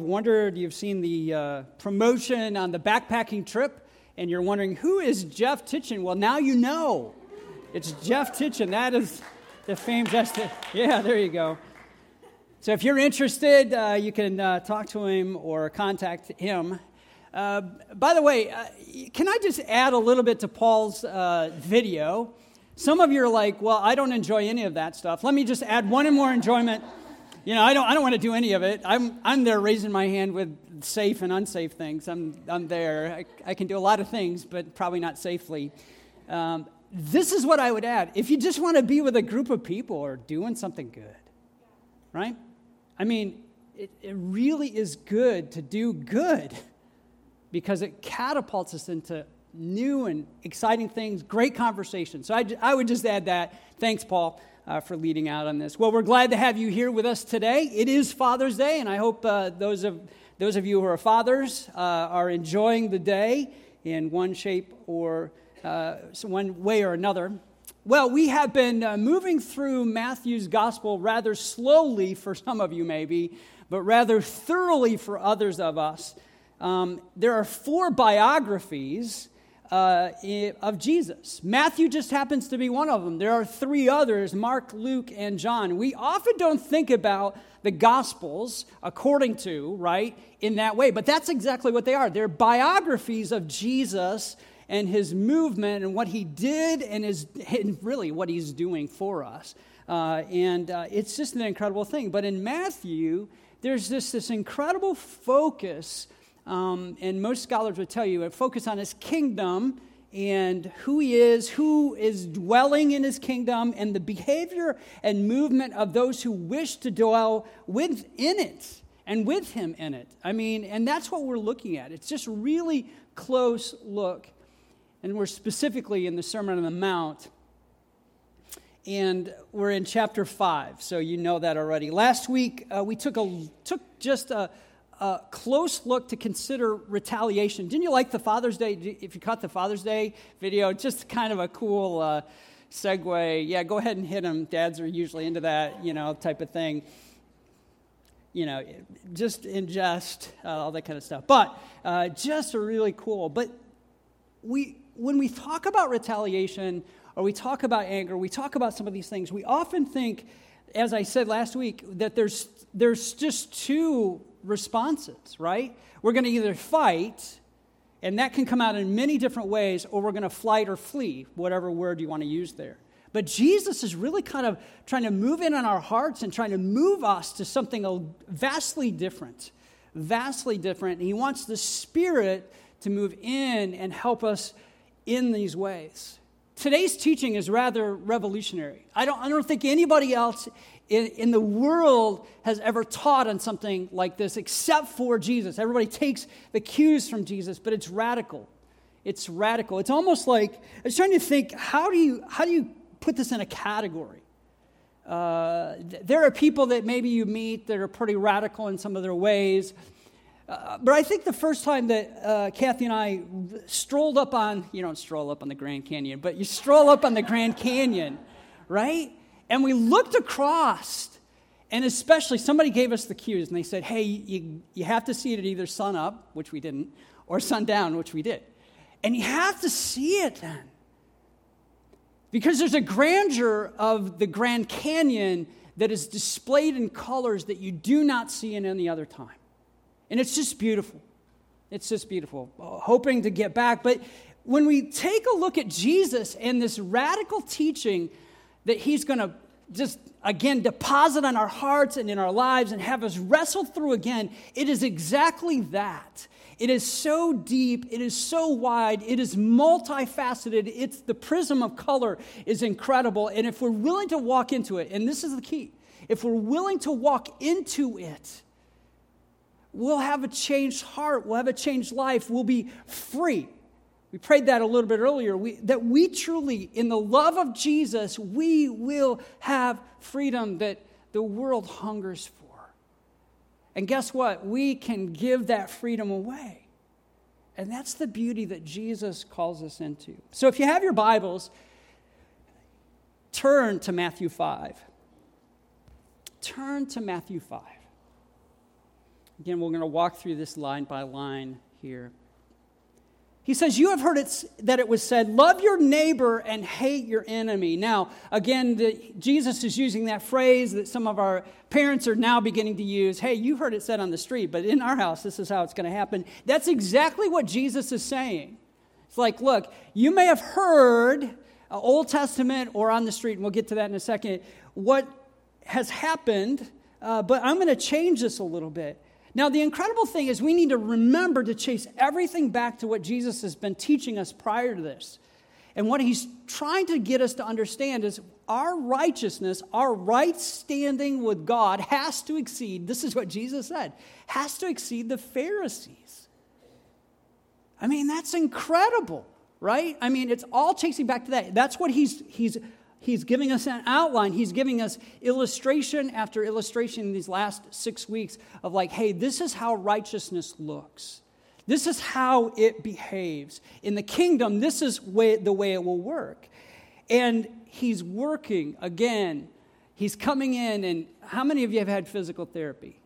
wondered, you've seen the uh, promotion on the backpacking trip, and you're wondering, who is Jeff Titchen? Well, now you know. It's Jeff Titchen. That is the famed Justin. Yeah, there you go. So if you're interested, uh, you can uh, talk to him or contact him. Uh, by the way, uh, can I just add a little bit to Paul's uh, video? Some of you are like, well, I don't enjoy any of that stuff. Let me just add one more enjoyment. You know, I don't, I don't want to do any of it. I'm, I'm there raising my hand with safe and unsafe things. I'm, I'm there. I, I can do a lot of things, but probably not safely. Um, this is what I would add. If you just want to be with a group of people or doing something good, right? I mean, it, it really is good to do good because it catapults us into new and exciting things, great conversation. So I, I would just add that. Thanks, Paul uh, for leading out on this. Well, we're glad to have you here with us today. It is Father's Day, and I hope uh, those, of, those of you who are fathers uh, are enjoying the day in one shape or uh, one way or another. Well, we have been uh, moving through Matthew's gospel rather slowly for some of you, maybe, but rather thoroughly for others of us. Um, there are four biographies uh, of Jesus. Matthew just happens to be one of them. There are three others Mark, Luke, and John. We often don't think about the Gospels according to, right, in that way, but that's exactly what they are. They're biographies of Jesus and his movement and what he did and, is, and really what he's doing for us. Uh, and uh, it's just an incredible thing. But in Matthew, there's just this incredible focus um, and most scholars would tell you, a focus on his kingdom and who he is, who is dwelling in his kingdom, and the behavior and movement of those who wish to dwell within it and with him in it. I mean, and that's what we're looking at. It's just really close look. And we're specifically in the Sermon on the Mount. And we're in chapter 5, so you know that already. Last week, uh, we took, a, took just a, a close look to consider retaliation. Didn't you like the Father's Day? If you caught the Father's Day video, just kind of a cool uh, segue. Yeah, go ahead and hit them. Dads are usually into that, you know, type of thing. You know, just ingest, uh, all that kind of stuff. But uh, just really cool. But we, when we talk about retaliation or we talk about anger, we talk about some of these things, we often think, as I said last week, that there's, there's just two responses, right? We're going to either fight, and that can come out in many different ways, or we're going to flight or flee, whatever word you want to use there. But Jesus is really kind of trying to move in on our hearts and trying to move us to something vastly different. Vastly different. And he wants the Spirit to move in and help us in these ways. Today's teaching is rather revolutionary. I don't, I don't think anybody else in, in, the world has ever taught on something like this except for Jesus. Everybody takes the cues from Jesus, but it's radical. It's radical. It's almost like I was trying to think how do you, how do you put this in a category? Uh, there are people that maybe you meet that are pretty radical in some of their ways. Uh, but I think the first time that uh, Kathy and I strolled up on, you don't stroll up on the Grand Canyon, but you stroll up on the Grand Canyon, right? And we looked across, and especially somebody gave us the cues, and they said, hey, you, you have to see it at either sun up, which we didn't, or sundown, which we did. And you have to see it then. Because there's a grandeur of the Grand Canyon that is displayed in colors that you do not see in any other time. And it's just beautiful. It's just beautiful. Uh, hoping to get back. But when we take a look at Jesus and this radical teaching that he's going to just again deposit on our hearts and in our lives and have us wrestle through again, it is exactly that. It is so deep, it is so wide, it is multifaceted. It's the prism of color is incredible. And if we're willing to walk into it, and this is the key, if we're willing to walk into it, we'll have a changed heart, we'll have a changed life, we'll be free. We prayed that a little bit earlier. We, that we truly, in the love of Jesus, we will have freedom that the world hungers for. And guess what? We can give that freedom away. And that's the beauty that Jesus calls us into. So if you have your Bibles, turn to Matthew 5. Turn to Matthew 5. Again, we're going to walk through this line by line here. He says, You have heard it, that it was said, Love your neighbor and hate your enemy. Now, again, the, Jesus is using that phrase that some of our parents are now beginning to use. Hey, you heard it said on the street, but in our house, this is how it's going to happen. That's exactly what Jesus is saying. It's like, look, you may have heard uh, Old Testament or on the street, and we'll get to that in a second, what has happened, uh, but I'm going to change this a little bit. Now, the incredible thing is, we need to remember to chase everything back to what Jesus has been teaching us prior to this. And what he's trying to get us to understand is our righteousness, our right standing with God has to exceed, this is what Jesus said, has to exceed the Pharisees. I mean, that's incredible, right? I mean, it's all chasing back to that. That's what he's, he's He's giving us an outline. He's giving us illustration after illustration in these last six weeks of, like, hey, this is how righteousness looks. This is how it behaves. In the kingdom, this is way, the way it will work. And he's working again. He's coming in, and how many of you have had physical therapy?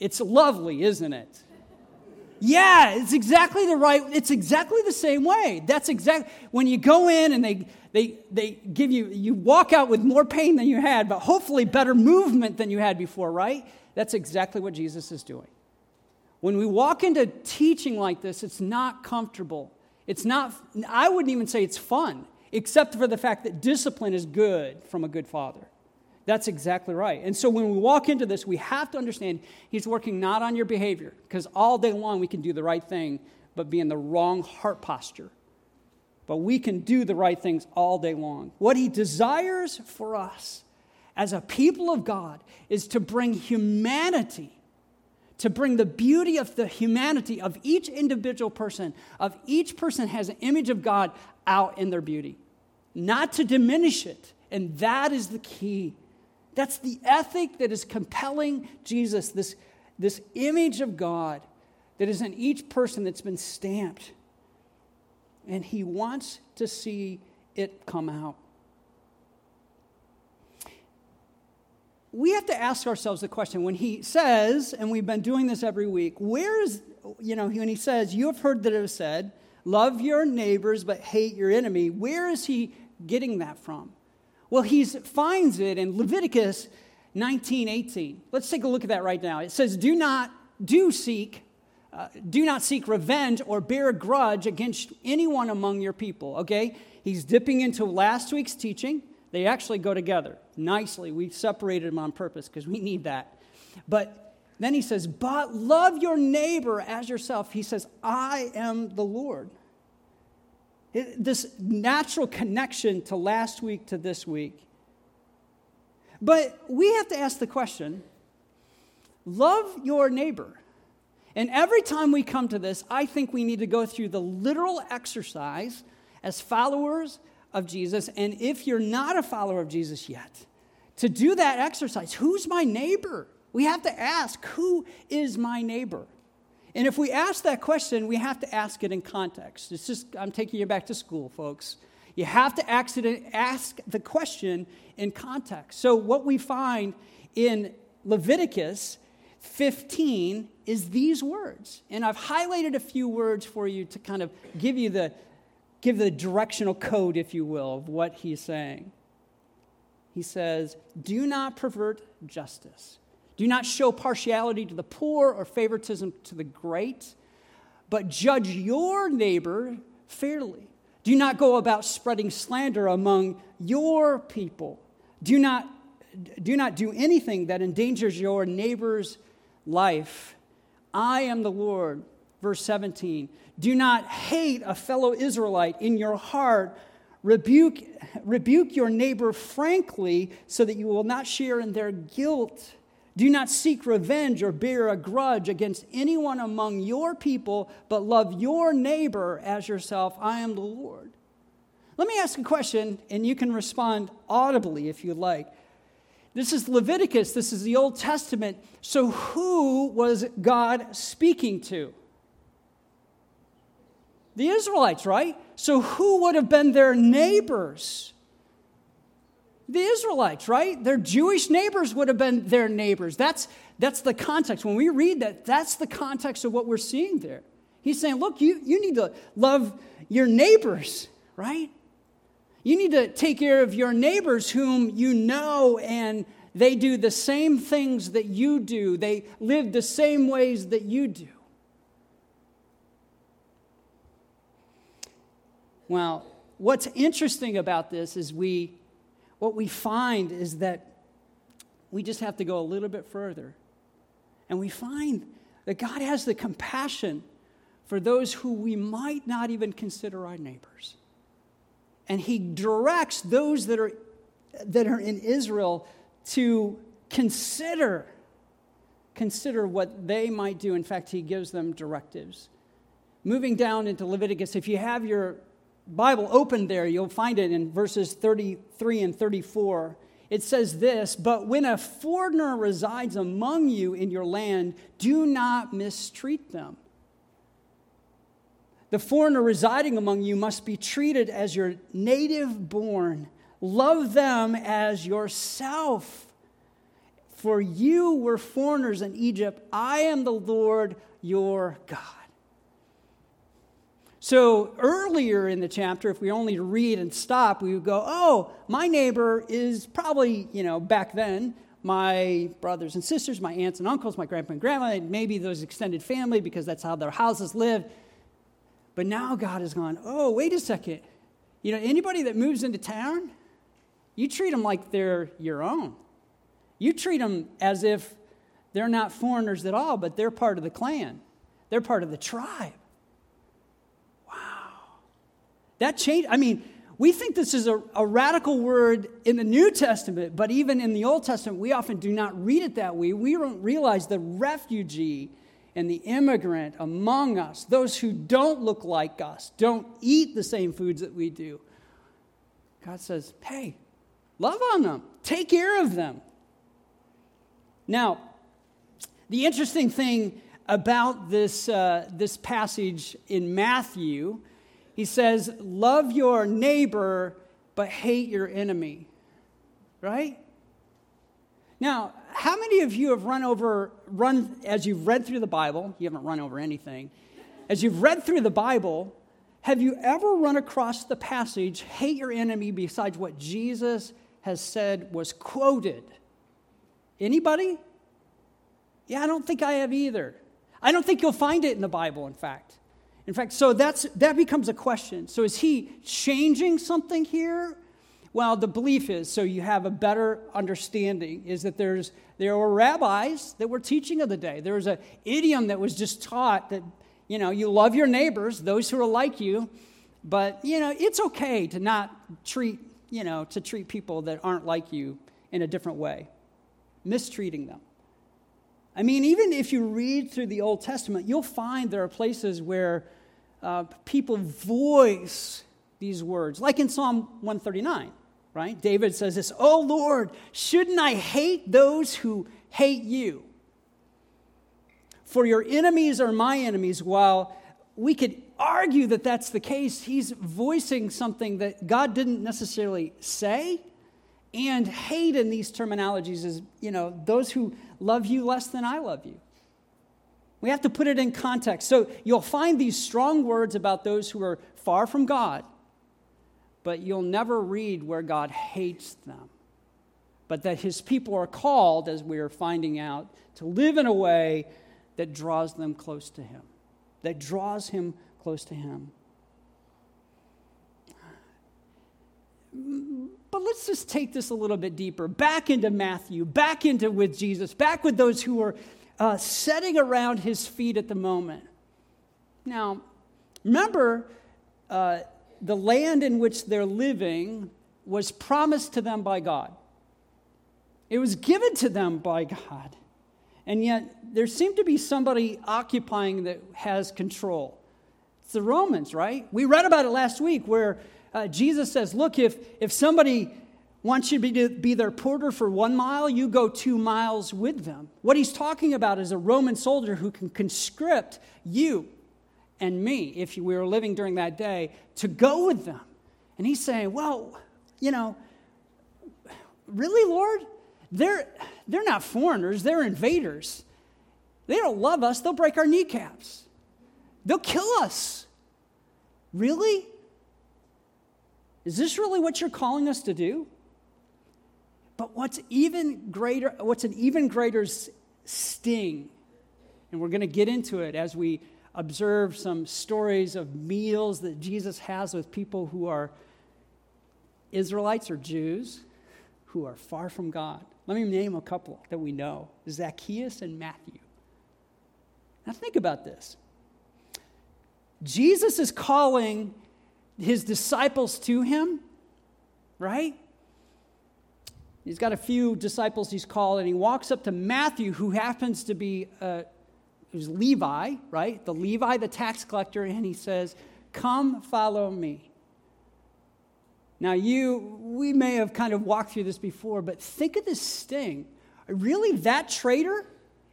It's lovely, isn't it? Yeah, it's exactly the right, it's exactly the same way. That's exactly, when you go in and they, they, they give you, you walk out with more pain than you had, but hopefully better movement than you had before, right? That's exactly what Jesus is doing. When we walk into teaching like this, it's not comfortable. It's not, I wouldn't even say it's fun, except for the fact that discipline is good from a good father. That's exactly right. And so when we walk into this, we have to understand He's working not on your behavior, because all day long we can do the right thing, but be in the wrong heart posture. But we can do the right things all day long. What He desires for us as a people of God is to bring humanity, to bring the beauty of the humanity of each individual person, of each person has an image of God out in their beauty, not to diminish it. And that is the key. That's the ethic that is compelling Jesus, this, this image of God that is in each person that's been stamped. And he wants to see it come out. We have to ask ourselves the question when he says, and we've been doing this every week, where is, you know, when he says, You have heard that it was said, love your neighbors but hate your enemy, where is he getting that from? Well, he finds it in Leviticus 19 18. Let's take a look at that right now. It says, Do not, do seek, uh, do not seek revenge or bear a grudge against anyone among your people. Okay? He's dipping into last week's teaching. They actually go together nicely. We separated them on purpose because we need that. But then he says, But love your neighbor as yourself. He says, I am the Lord this natural connection to last week to this week. But we have to ask the question love your neighbor. And every time we come to this, I think we need to go through the literal exercise as followers of Jesus. And if you're not a follower of Jesus yet, to do that exercise, who's my neighbor? We have to ask, who is my neighbor? And if we ask that question, we have to ask it in context. It's just, I'm taking you back to school, folks. You have to ask, the question in context. So, what we find in Leviticus 15 is these words. And I've highlighted a few words for you to kind of give you the, give the directional code, if you will, of what he's saying. He says, Do not pervert justice. Do not show partiality to the poor or favoritism to the great, but judge your neighbor fairly. Do not go about spreading slander among your people. Do not, do not do anything that endangers your neighbor's life. I am the Lord. Verse 17. Do not hate a fellow Israelite in your heart. Rebuke, rebuke your neighbor frankly so that you will not share in their guilt. Do not seek revenge or bear a grudge against anyone among your people, but love your neighbor as yourself. I am the Lord. Let me ask a question, and you can respond audibly if you like. This is Leviticus, this is the Old Testament. So, who was God speaking to? The Israelites, right? So, who would have been their neighbors? The Israelites, right? Their Jewish neighbors would have been their neighbors. That's, that's the context. When we read that, that's the context of what we're seeing there. He's saying, look, you, you need to love your neighbors, right? You need to take care of your neighbors whom you know and they do the same things that you do, they live the same ways that you do. Well, what's interesting about this is we, what we find is that we just have to go a little bit further. And we find that God has the compassion for those who we might not even consider our neighbors. And He directs those that are, that are in Israel to consider consider what they might do. In fact, he gives them directives. Moving down into Leviticus, if you have your Bible open there, you'll find it in verses 33 and 34. It says this But when a foreigner resides among you in your land, do not mistreat them. The foreigner residing among you must be treated as your native born Love them as yourself. For you were foreigners in Egypt. I am the Lord your God. So earlier in the chapter, if we only read and stop, we would go, oh, my neighbor is probably, you know, back then, my brothers and sisters, my aunts and uncles, my grandpa and grandma, and maybe those extended family because that's how their houses live. But now God has gone, oh, wait a second. You know, anybody that moves into town, you treat them like they're your own. You treat them as if they're not foreigners at all, but they're part of the clan, they're part of the tribe. That changed. I mean, we think this is a, a, radical word in the New Testament, but even in the Old Testament, we often do not read it that way. We don't realize the refugee and the immigrant among us, those who don't look like us, don't eat the same foods that we do. God says, hey, Love on them, take care of them. Now, the interesting thing about this, uh, this passage in Matthew, he says, Love your neighbor, but hate your enemy. Right? Now, how many of you have run over, run, as you've read through the Bible, you haven't run over anything, as you've read through the Bible, have you ever run across the passage, hate your enemy, besides what Jesus has said was quoted. Anybody? Yeah, I don't think I have either. I don't think you'll find it in the Bible, in fact. In fact, so that's, that becomes a question. So is he changing something here? Well, the belief is, so you have a better understanding, is that there's, there were rabbis that were teaching of the day. There was an idiom that was just taught that, you know, you love your neighbors, those who are like you, but, you know, it's okay to not treat you know, to treat people that aren't like you in a different way, mistreating them. I mean, even if you read through the Old Testament, you'll find there are places where uh, people voice these words, like in Psalm 139, right? David says this, Oh Lord, shouldn't I hate those who hate you? For your enemies are my enemies, while we could argue that that's the case, he's voicing something that God didn't necessarily say. And hate in these terminologies is, you know, those who love you less than I love you. We have to put it in context. So you'll find these strong words about those who are far from God, but you'll never read where God hates them. But that his people are called, as we are finding out, to live in a way that draws them close to him, that draws him close to Him. But let's just take this a little bit deeper, back into Matthew, back into with Jesus, back with those who are uh, setting around his feet at the moment. Now, remember, uh, the land in which they're living was promised to them by God. It was given to them by God. And yet, there seemed to be somebody occupying that has control. It's the Romans, right? We read about it last week where uh, Jesus says, Look, if, if somebody wants you to be, their porter for one mile, you go two miles with them. What he's talking about is a Roman soldier who can conscript you and me, if we were living during that day, to go with them. And he's saying, Well, you know, Really, Lord? They're, they're not foreigners, they're invaders. They don't love us, they'll break our kneecaps, they'll kill us. Really? Is this really what you're calling us to do? What's even greater, what's an even greater sting, and we're going to get into it as we observe some stories of meals that Jesus has with people who are Israelites or Jews who are far from God. Let me name a couple that we know Zacchaeus and Matthew. Now, think about this. Jesus is calling his disciples to him, right? He's got a few disciples he's called, and he walks up to Matthew, who happens to be uh, who's Levi, right? The Levi, the tax collector, and he says, Come follow me. Now, you, we may have kind of walked through this before, but think of this sting. Really, that traitor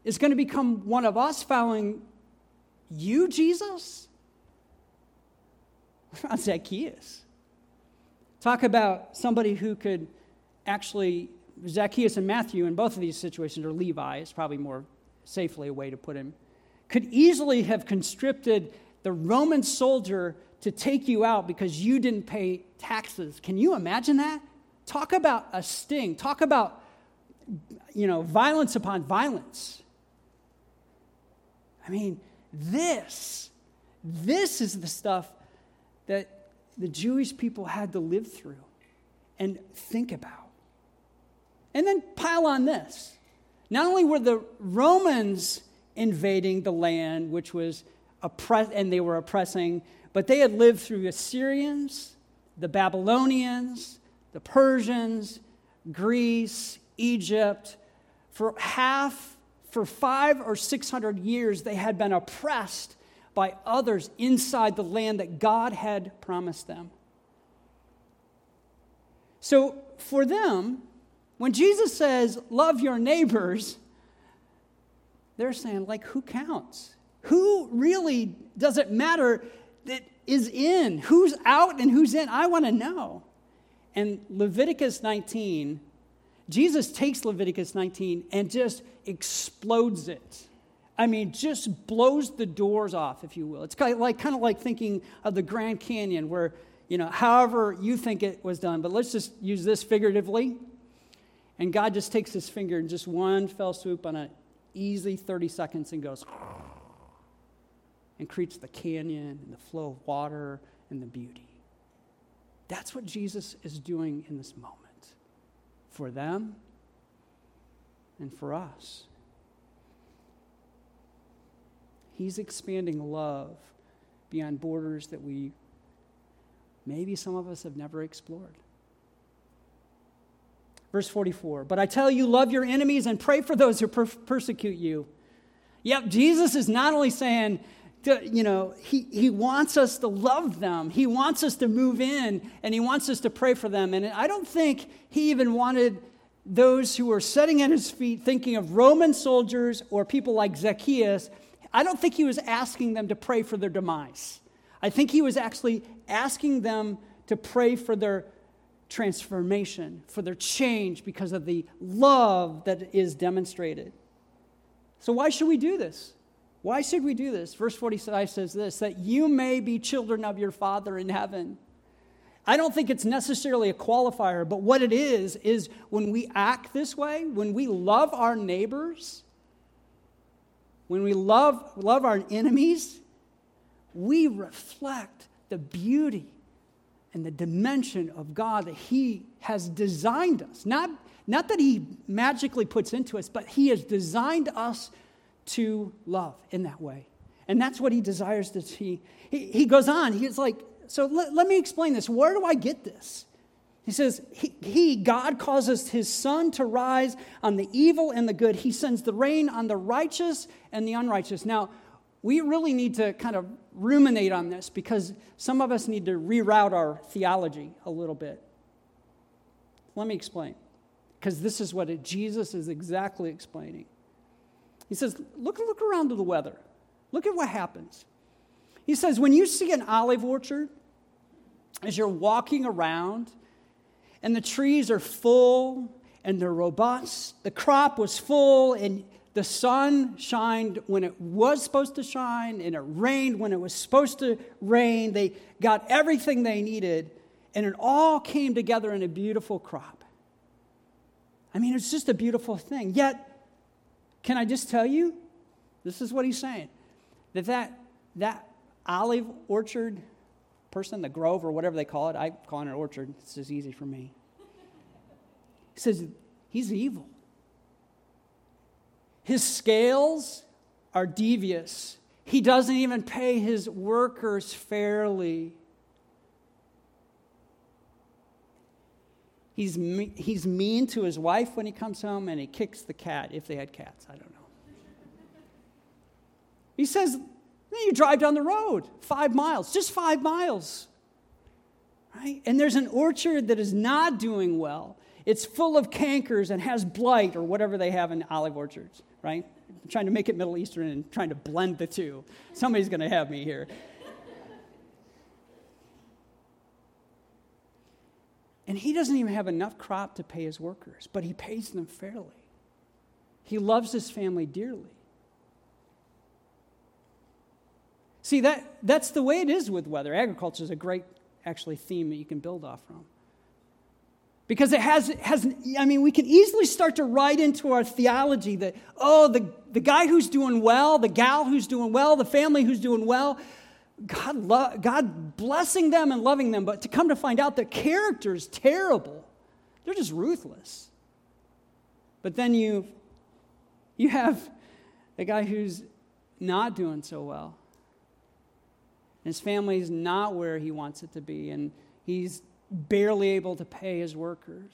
is going to become one of us following you, Jesus? Zacchaeus? Talk about somebody who could actually, Zacchaeus and Matthew in both of these situations, or Levi is probably more safely a way to put him, could easily have conscripted the Roman soldier to take you out because you didn't pay taxes. Can you imagine that? Talk about a sting. Talk about, you know, violence upon violence. I mean, this, this is the stuff that the Jewish people had to live through and think about. And then pile on this. Not only were the Romans invading the land, which was oppressed, and they were oppressing but they had lived through Assyrians, the Babylonians, the Persians, Greece, Egypt. For half, for five or six hundred years, they had been oppressed by others inside the land that God had promised them. So for them, when Jesus says, love your neighbors, they're saying, like, who counts? Who really does it matter that is in, who's out and who's in. I want to know. And Leviticus 19, Jesus takes Leviticus 19 and just explodes it. I mean, just blows the doors off, if you will. It's kind of like, kind of like thinking of the Grand Canyon, where, you know, however you think it was done, but let's just use this figuratively. And God just takes his finger and just one fell swoop on an easy 30 seconds and goes, and creates the canyon and the flow of water and the beauty. That's what Jesus is doing in this moment for them and for us. He's expanding love beyond borders that we, maybe some of us have never explored. Verse 44 But I tell you, love your enemies and pray for those who per- persecute you. Yep, Jesus is not only saying, to, you know, he, he wants us to love them. He wants us to move in and he wants us to pray for them. And I don't think he even wanted those who were sitting at his feet thinking of Roman soldiers or people like Zacchaeus. I don't think he was asking them to pray for their demise. I think he was actually asking them to pray for their transformation, for their change because of the love that is demonstrated. So, why should we do this? Why should we do this? Verse 45 says this that you may be children of your Father in heaven. I don't think it's necessarily a qualifier, but what it is, is when we act this way, when we love our neighbors, when we love, love our enemies, we reflect the beauty and the dimension of God that He has designed us. Not, not that He magically puts into us, but He has designed us to love in that way. And that's what he desires to see. He, he goes on, he's like, so let, let me explain this. Where do I get this? He says, he, he, God, causes his sun to rise on the evil and the good. He sends the rain on the righteous and the unrighteous. Now, we really need to kind of ruminate on this because some of us need to reroute our theology a little bit. Let me explain, because this is what it, Jesus is exactly explaining. He says, look, look around to the weather. Look at what happens. He says, when you see an olive orchard, as you're walking around, and the trees are full, and they're robust. The crop was full, and the sun shined when it was supposed to shine, and it rained when it was supposed to rain. They got everything they needed, and it all came together in a beautiful crop. I mean, it's just a beautiful thing. Yet, can I just tell you? This is what he's saying that that, that olive orchard person, the grove or whatever they call it, I call it an orchard. It's just easy for me. He says, he's evil. His scales are devious. He doesn't even pay his workers fairly. He's, me- he's mean to his wife when he comes home, and he kicks the cat, if they had cats. I don't know. He says, then you drive down the road five miles, just five miles. Right? And there's an orchard that is not doing well. It's full of cankers and has blight or whatever they have in olive orchards, right? I'm trying to make it Middle Eastern and trying to blend the two. Somebody's going to have me here. And he doesn't even have enough crop to pay his workers, but he pays them fairly. He loves his family dearly. See, that, that's the way it is with weather. Agriculture is a great, actually, theme that you can build off from. Because it has, has, I mean, we can easily start to write into our theology that, oh, the, the guy who's doing well, the gal who's doing well, the family who's doing well, God, lo- God blessing them and loving them, but to come to find out their character is terrible. They're just ruthless. But then you, you have a guy who's not doing so well. His family is not where he wants it to be, and he's barely able to pay his workers.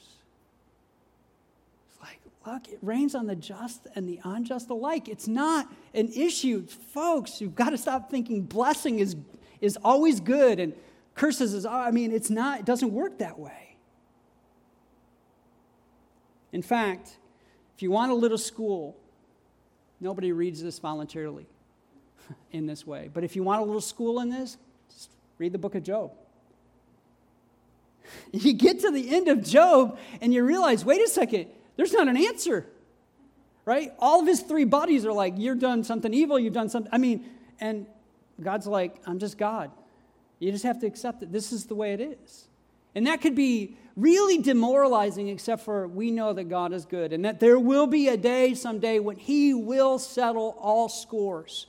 It's like, look, it rains on the just and the unjust alike. It's not an issue. Folks, you've got to stop thinking blessing is, is always good and curses is, I mean, it's not, it doesn't work that way. In fact, if you want a little school, nobody reads this voluntarily in this way. But if you want a little school in this, just read the book of Job. You get to the end of Job and you realize wait a second, there's not an answer. Right? All of his three buddies are like, You've done something evil, you've done something. I mean, and God's like, I'm just God. You just have to accept it. This is the way it is. And that could be really demoralizing, except for we know that God is good and that there will be a day someday when He will settle all scores.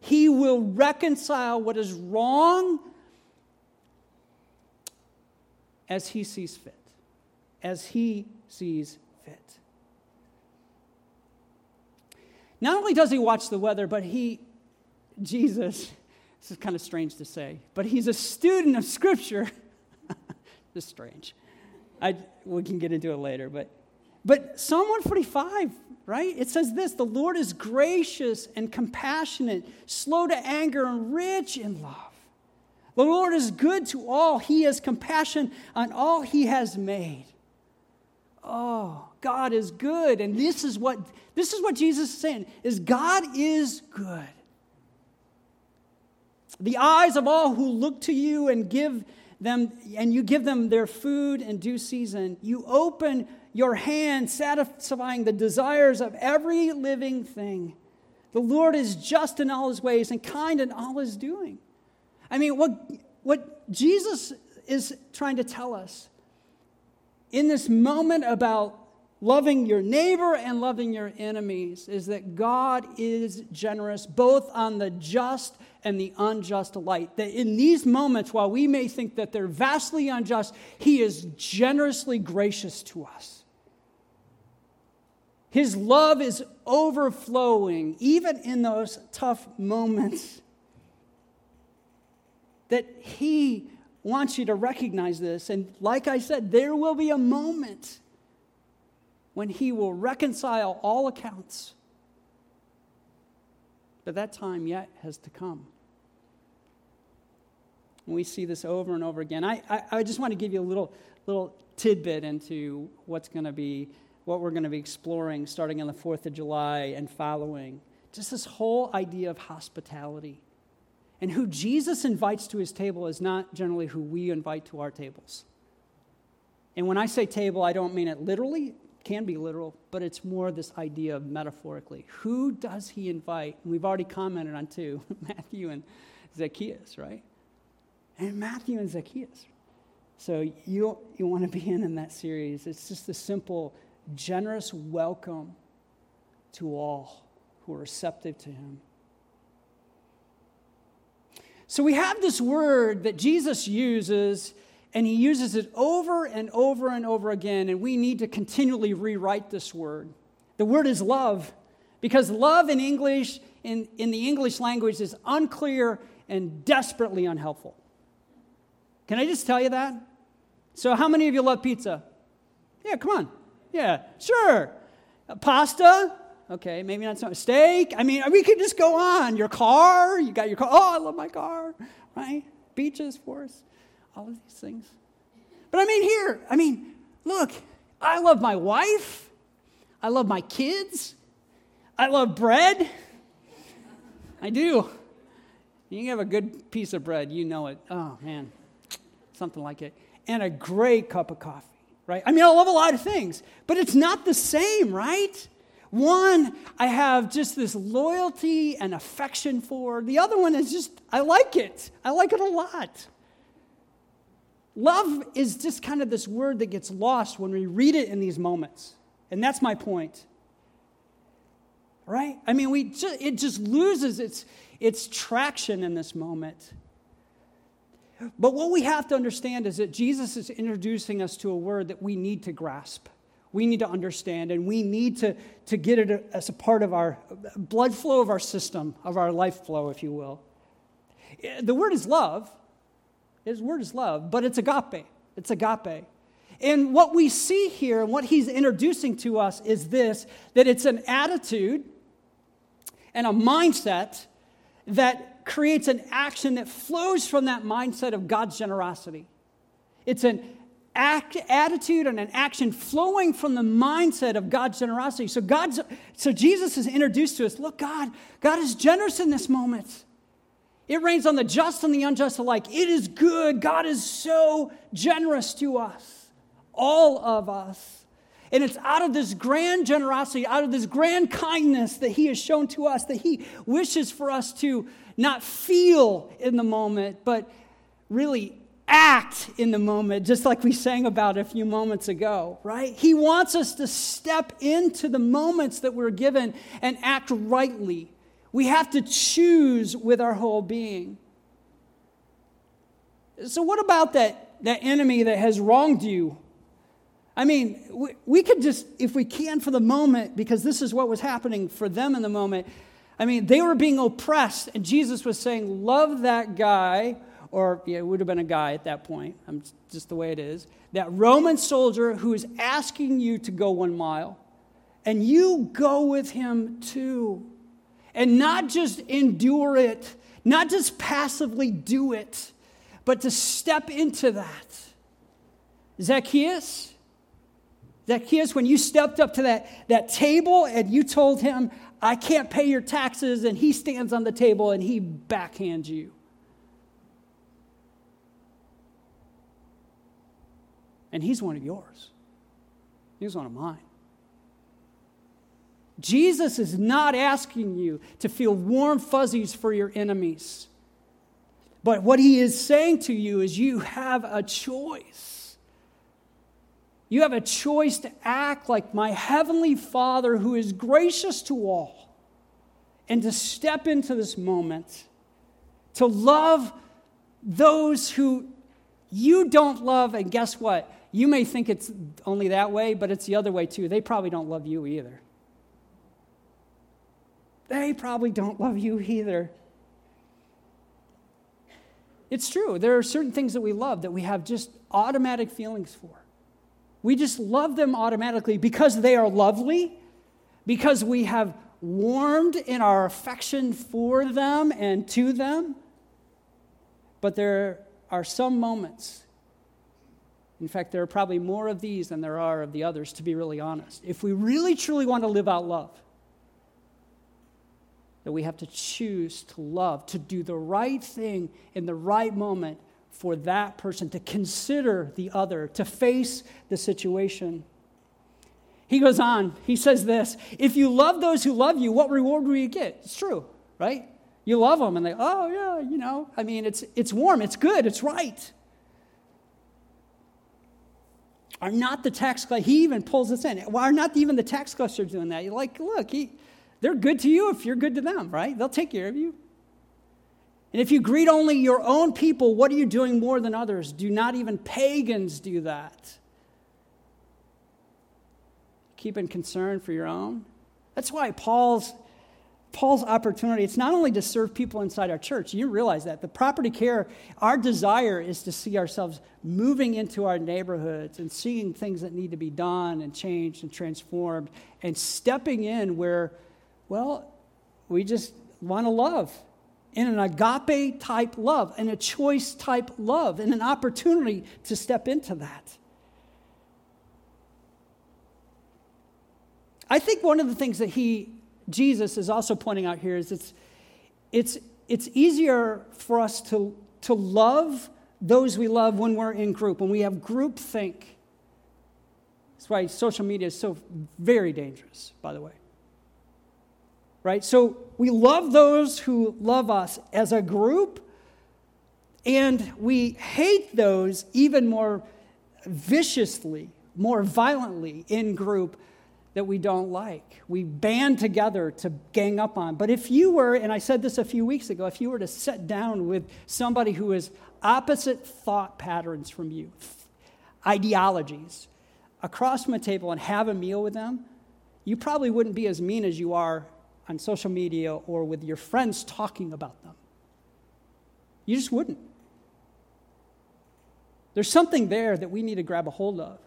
He will reconcile what is wrong as He sees fit. As He sees fit. Not only does He watch the weather, but He, Jesus, this is kind of strange to say, but He's a student of Scripture. this is strange. I, we can get into it later, but but Psalm 145, right? It says this The Lord is gracious and compassionate, slow to anger, and rich in love. The Lord is good to all. He has compassion on all he has made. Oh, God is good. And this is what this is what Jesus is saying is God is good. The eyes of all who look to you and give them and you give them their food in due season. You open your hand, satisfying the desires of every living thing. The Lord is just in all his ways and kind in all his doing. I mean, what, what Jesus is trying to tell us in this moment about loving your neighbor and loving your enemies is that God is generous both on the just and the unjust alike. That in these moments, while we may think that they're vastly unjust, He is generously gracious to us. His love is overflowing, even in those tough moments. That He wants you to recognize this. And like I said, there will be a moment when He will reconcile all accounts. But that time yet has to come. And we see this over and over again. I, I, I just want to give you a little, little tidbit into what's going to be what we're going to be exploring starting on the 4th of July and following. Just this whole idea of hospitality. And who Jesus invites to his table is not generally who we invite to our tables. And when I say table, I don't mean it literally, can be literal, but it's more this idea of metaphorically. Who does he invite? And we've already commented on two Matthew and Zacchaeus, right? And Matthew and Zacchaeus. So you, you want to be in in that series. It's just a simple, generous welcome to all who are receptive to him. So we have this word that Jesus uses and he uses it over and over and over again, and we need to continually rewrite this word. The word is love, because love in English, in, in the English language, is unclear and desperately unhelpful. Can I just tell you that? So, how many of you love pizza? Yeah, come on. Yeah, sure. Uh, pasta? Okay, maybe not so. Steak? I mean, we could just go on. Your car? You got your car? Oh, I love my car, right? Beaches, forests all of these things. But I mean, here, I mean, look, I love my wife. I love my kids. I love bread. I do. You have a good piece of bread, you know it. Oh, man, something like it. And a great cup of coffee, right? I mean, I love a lot of things, but it's not the same, right? One, I have just this loyalty and affection for. The other one is just, I like it. I like it a lot. Love is just kind of this word that gets lost when we read it in these moments. And that's my point. Right? I mean, we just, it just loses its, its traction in this moment. But what we have to understand is that Jesus is introducing us to a word that we need to grasp. We need to understand, and we need to, to get it as a part of our blood flow of our system, of our life flow, if you will. The word is love, his word is love, but it's agape. It's agape. And what we see here and what he's introducing to us is this that it's an attitude and a mindset that creates an action that flows from that mindset of God's generosity. It's an act, attitude and an action flowing from the mindset of God's generosity. So God's so Jesus is introduced to us. Look, God, God is generous in this moment. It rains on the just and the unjust alike. It is good. God is so generous to us, all of us. And it's out of this grand generosity, out of this grand kindness that He has shown to us, that He wishes for us to not feel in the moment, but really act in the moment, just like we sang about a few moments ago, right? He wants us to step into the moments that we're given and act rightly we have to choose with our whole being. So, what about that, that enemy that has wronged you? I mean, we, we could just, if we can for the moment, because this is what was happening for them in the moment. I mean, they were being oppressed, and Jesus was saying, Love that guy, or yeah, it would have been a guy at that point, I'm just the way it is, that Roman soldier who is asking you to go one mile, and you go with him too and not just endure it, not just passively do it, but to step into that. Zacchaeus, Zacchaeus, when you stepped up to that, that table and you told him, I can't pay your taxes, and he stands on the table and he backhands you. And he's one of yours. He's one of mine. Jesus is not asking you to feel warm fuzzies for your enemies. But what he is saying to you is you have a choice. You have a choice to act like my heavenly Father who is gracious to all and to step into this moment, to love those who you don't love. And guess what? You may think it's only that way, but it's the other way too. They probably don't love you either they probably don't love you either. It's true. There are certain things that we love that we have just automatic feelings for. We just love them automatically because they are lovely, because we have warmed in our affection for them and to them. But there are some moments, in fact, there are probably more of these than there are of the others, to be really honest. If we really truly want to live out love, that we have to choose to love, to do the right thing in the right moment for that person, to consider the other, to face the situation. He goes on, he says this If you love those who love you, what reward will you get? It's true, right? You love them, and they, oh, yeah, you know, I mean, it's, it's warm, it's good, it's right. Are not the tax collectors, he even pulls this in. Why are not even the tax collectors doing that? You're like, look, he, they're good to you if you're good to them, right? They'll take care of you. And if you greet only your own people, what are you doing more than others? Do not even pagans do that? Keeping concern for your own. That's why Paul's Paul's opportunity, it's not only to serve people inside our church, you realize that. The property care, our desire is to see ourselves moving into our neighborhoods and seeing things that need to be done and changed and transformed and stepping in where, well, we just want to love in an agape type love, in a choice type love, and an opportunity to step into that. I think one of the things that he Jesus is also pointing out here is it's, it's, it's easier for us to, to love those we love when we're in group, when we have group think. That's why social media is so very dangerous, by the way. Right? So we love those who love us as a group, and we hate those even more viciously, more violently in group that we don't like. We band together to gang up on. But if you were, and I said this a few weeks ago, if you were to sit down with somebody who is opposite thought patterns from you, ideologies, across from a table and have a meal with them, you probably wouldn't be as mean as you are on social media or with your friends talking about them. You just wouldn't. There's something there that we need to grab a hold of.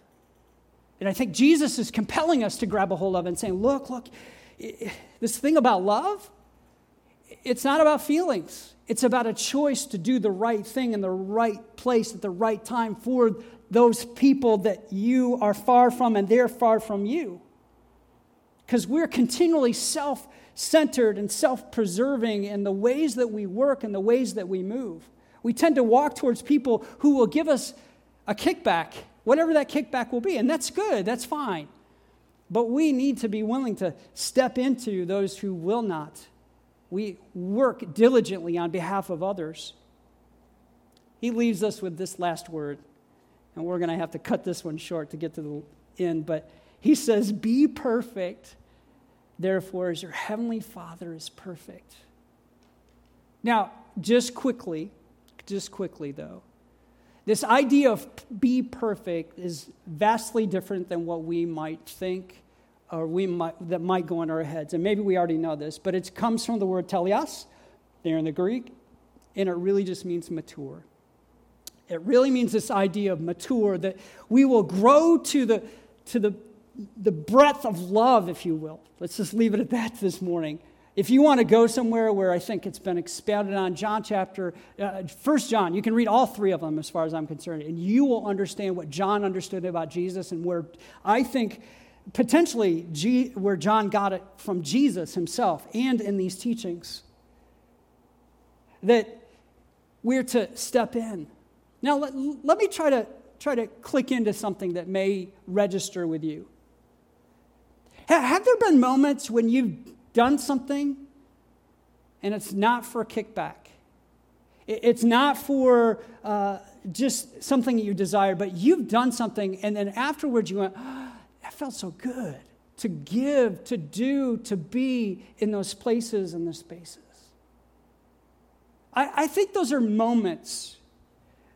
And I think Jesus is compelling us to grab a hold of and saying, look, look, this thing about love, it's not about feelings. It's about a choice to do the right thing in the right place at the right time for those people that you are far from and they're far from you. Because we're continually self centered and self preserving in the ways that we work and the ways that we move. We tend to walk towards people who will give us a kickback whatever that kickback will be. And that's good, that's fine. But we need to be willing to step into those who will not. We work diligently on behalf of others. He leaves us with this last word, and we're going to have to cut this one short to get to the end. But he says, Be perfect, therefore, as your heavenly Father is perfect. Now, just quickly, just quickly though, this idea of be perfect is vastly different than what we might think or we might, that might go in our heads. And maybe we already know this, but it comes from the word teleos there in the Greek, and it really just means mature. It really means this idea of mature, that we will grow to the, to the, the breadth of love, if you will. Let's just leave it at that this morning if you want to go somewhere where I think it's been expounded on, John chapter, uh, First John, you can read all three of them as far as I'm concerned, and you will understand what John understood about Jesus and where I think potentially G, where John got it from Jesus himself and in these teachings. That we're to step in. Now, let, let me try to, try to click into something that may register with you. Have there been moments when you've done something and it's not for a kickback. It's not for uh, just something that you desire, but you've done something and then afterwards you went, oh, that felt so good to give, to do, to be in those places and those spaces. I, I think those are moments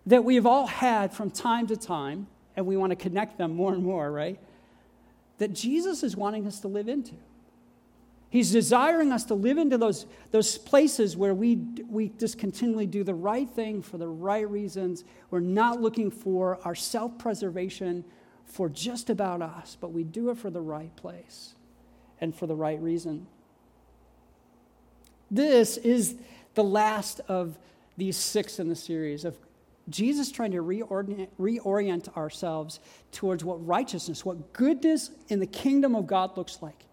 that we've all had from time to time, and we want to connect them more and more, right? That Jesus is wanting us to live into. He's desiring us to live into those, those places where we, we just continually do the right thing for the right reasons. We're not looking for our self preservation for just about us, but we do it for the right place and for the right reason. This is the last of these six in the series of Jesus trying to reorient, reorient ourselves towards what righteousness, what goodness in the kingdom of God looks like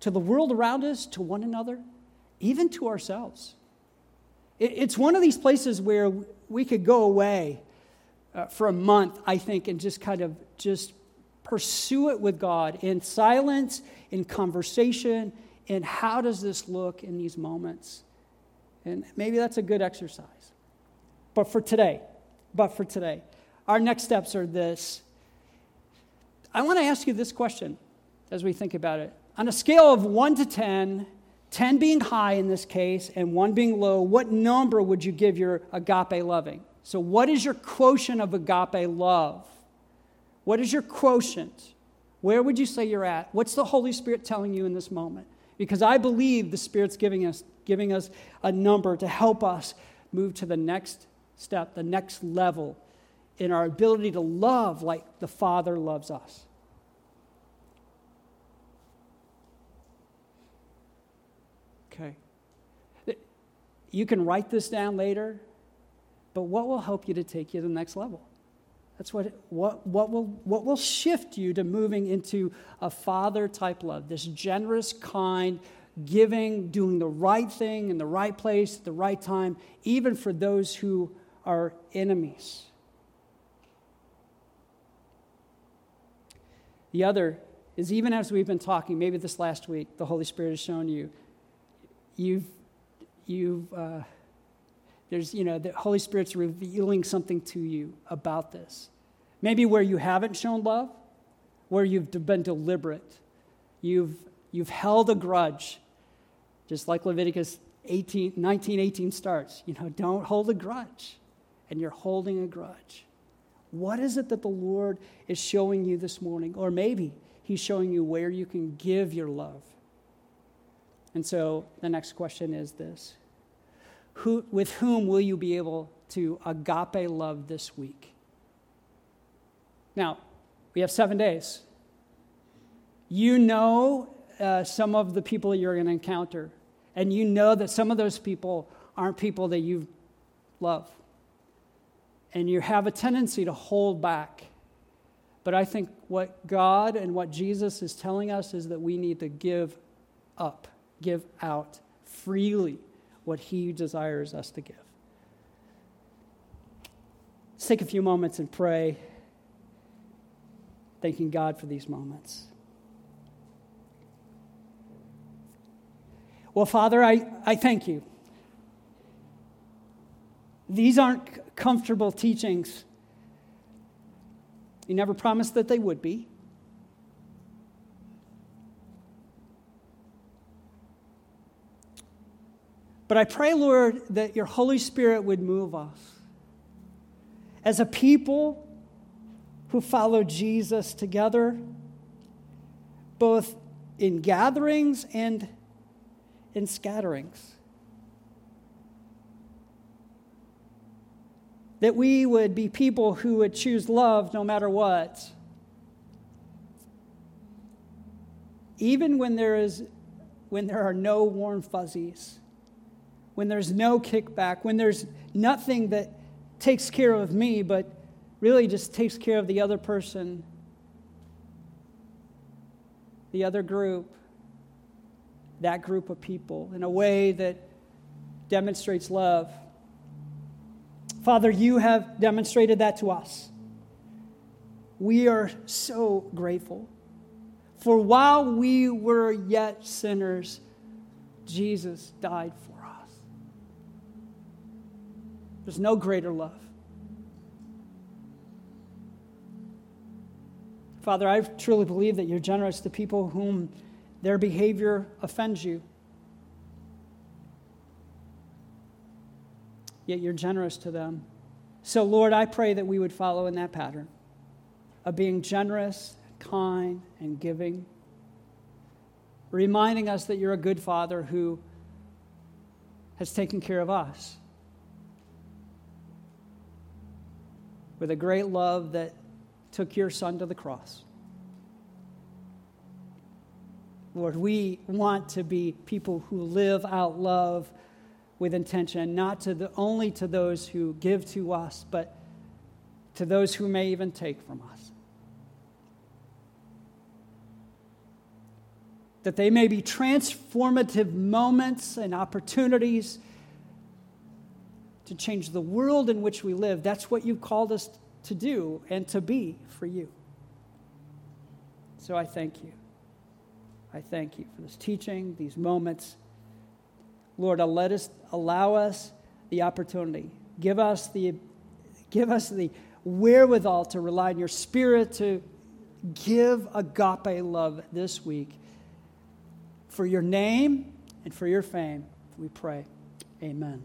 to the world around us, to one another, even to ourselves. It's one of these places where we could go away uh, for a month, I think, and just kind of just Pursue it with God in silence, in conversation, in how does this look in these moments? And maybe that's a good exercise. But for today, but for today, our next steps are this. I want to ask you this question as we think about it. On a scale of 1 to 10, 10 being high in this case and 1 being low, what number would you give your agape loving? So, what is your quotient of agape love? What is your quotient? Where would you say you're at? What's the Holy Spirit telling you in this moment? Because I believe the Spirit's giving us, giving us a number to help us move to the next step, the next level in our ability to love like the Father loves us. Okay. You can write this down later, but what will help you to take you to the next level? That's what, what, what, will, what will shift you to moving into a father type love, this generous, kind, giving, doing the right thing in the right place at the right time, even for those who are enemies. The other is even as we've been talking, maybe this last week, the Holy Spirit has shown you, you've, you've, uh, there's, you know, the Holy Spirit's revealing something to you about this. Maybe where you haven't shown love, where you've been deliberate, you've, you've held a grudge, just like Leviticus 18, 19, 18 starts. You know, don't hold a grudge, and you're holding a grudge. What is it that the Lord is showing you this morning? Or maybe He's showing you where you can give your love. And so the next question is this who, with whom will you be able to agape love this week? Now, we have seven days. You know uh, some of the people you're going to encounter, and you know that some of those people aren't people that you love. And you have a tendency to hold back. But I think what God and what Jesus is telling us is that we need to give up, give out freely what He desires us to give. Let's take a few moments and pray, thanking God for these moments. Well, Father, I, I thank you. These aren't comfortable teachings. You never promised that they would be. But I pray, Lord, that your Holy Spirit would move us as a people who follow Jesus together, both in gatherings and in scatterings. That we would be people who would choose love no matter what. Even when there, is, when there are no warm fuzzies when there's no kickback, when there's nothing that takes care of me, but really just takes care of the other person, the other group, that group of people in a way that demonstrates love. Father, you have demonstrated that to us. We are so grateful. For while we were yet sinners, Jesus died for there's no greater love. Father, I truly believe that you're generous to people whom their behavior offends you. Yet you're generous to them. So, Lord, I pray that we would follow in that pattern of being generous, kind, and giving, reminding us that you're a good Father who has taken care of us. With a great love that took your son to the cross. Lord, we want to be people who live out love with intention, not to the, only to those who give to us, but to those who may even take from us. That they may be transformative moments and opportunities to change the world in which we live. That's what you've called us to do and to be for you. So I thank you. I thank you for this teaching, these moments. Lord, let us, allow us the opportunity. Give us the, give us the wherewithal to rely on your spirit to give agape love this week. For your name and for your fame, we pray. Amen.